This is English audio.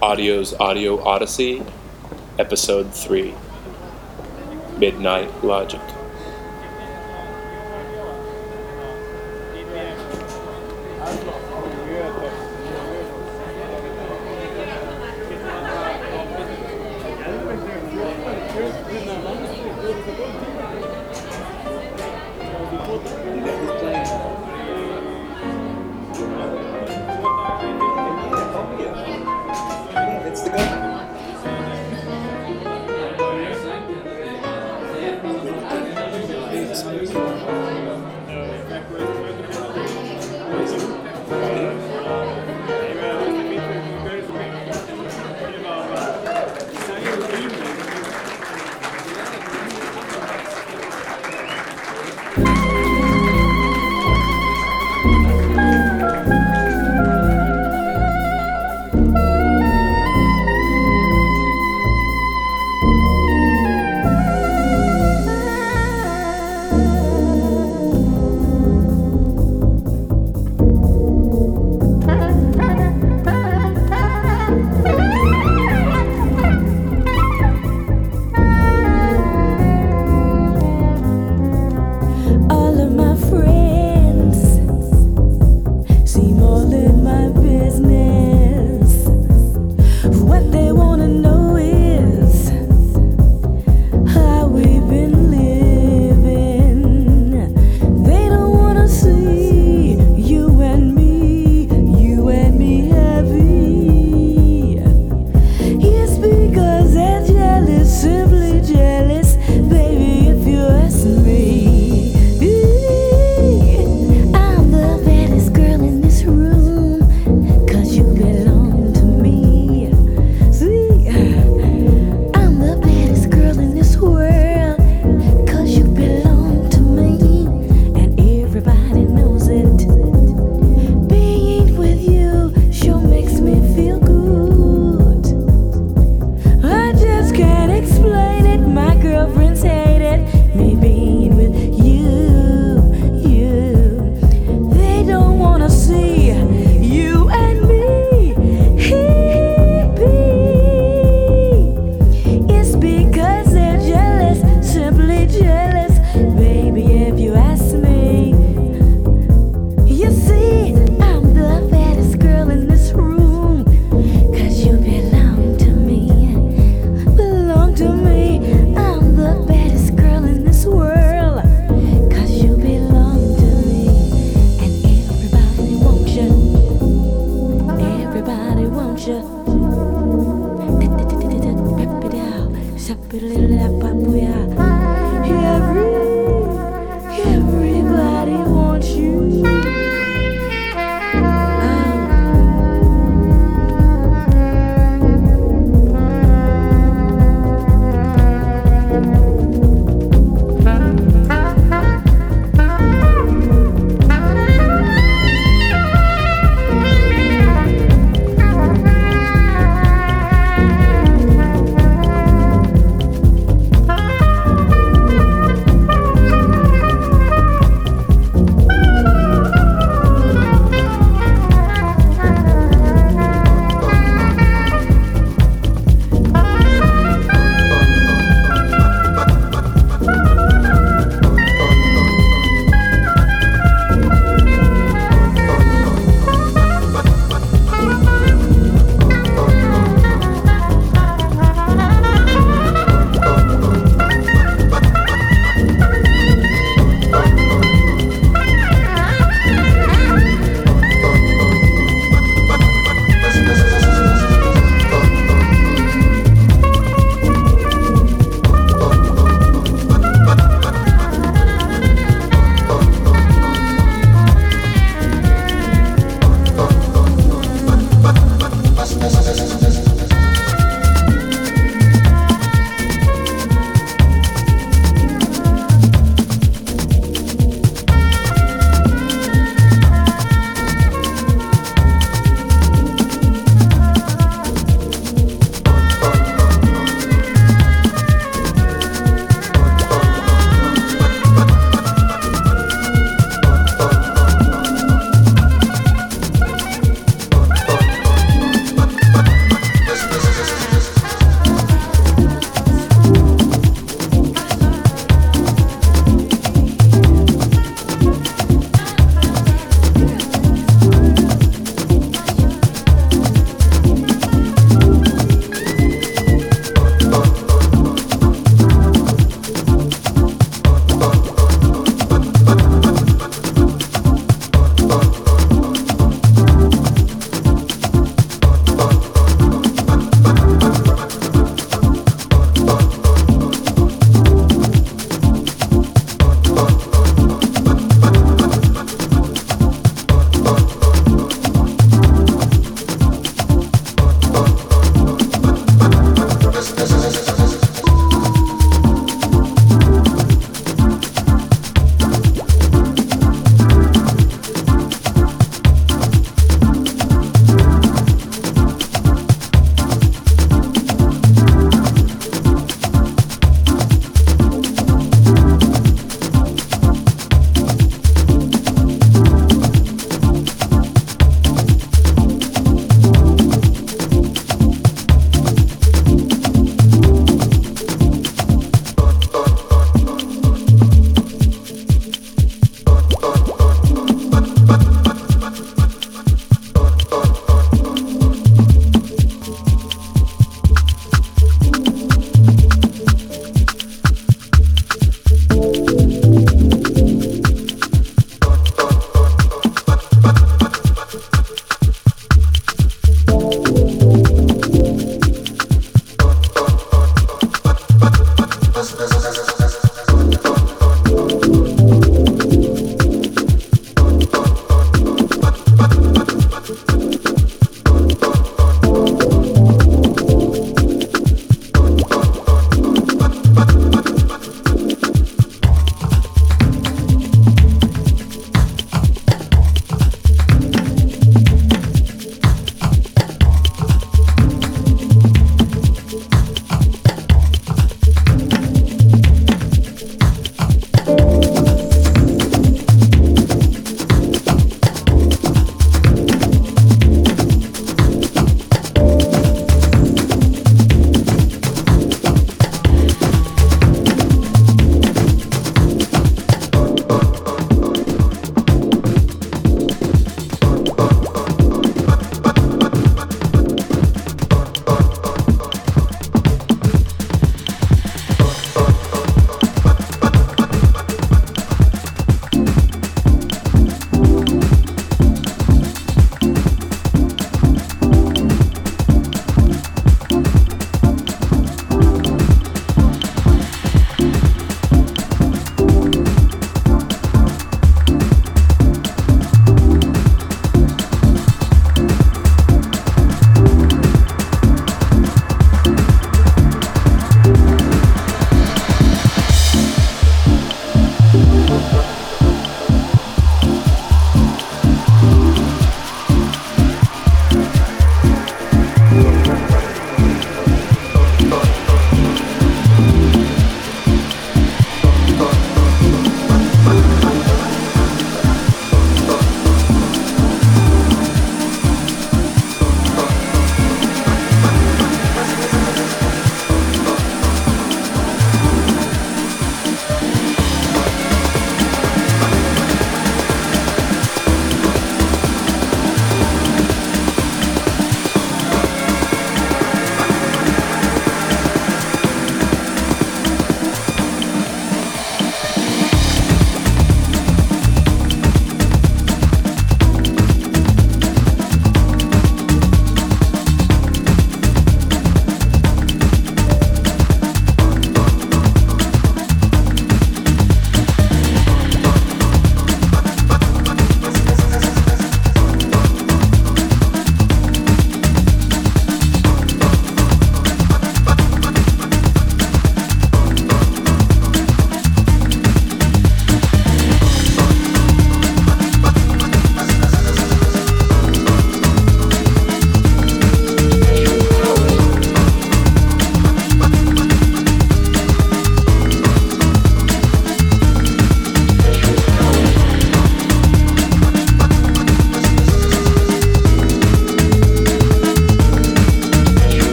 Audio's Audio Odyssey, Episode 3 Midnight Logic.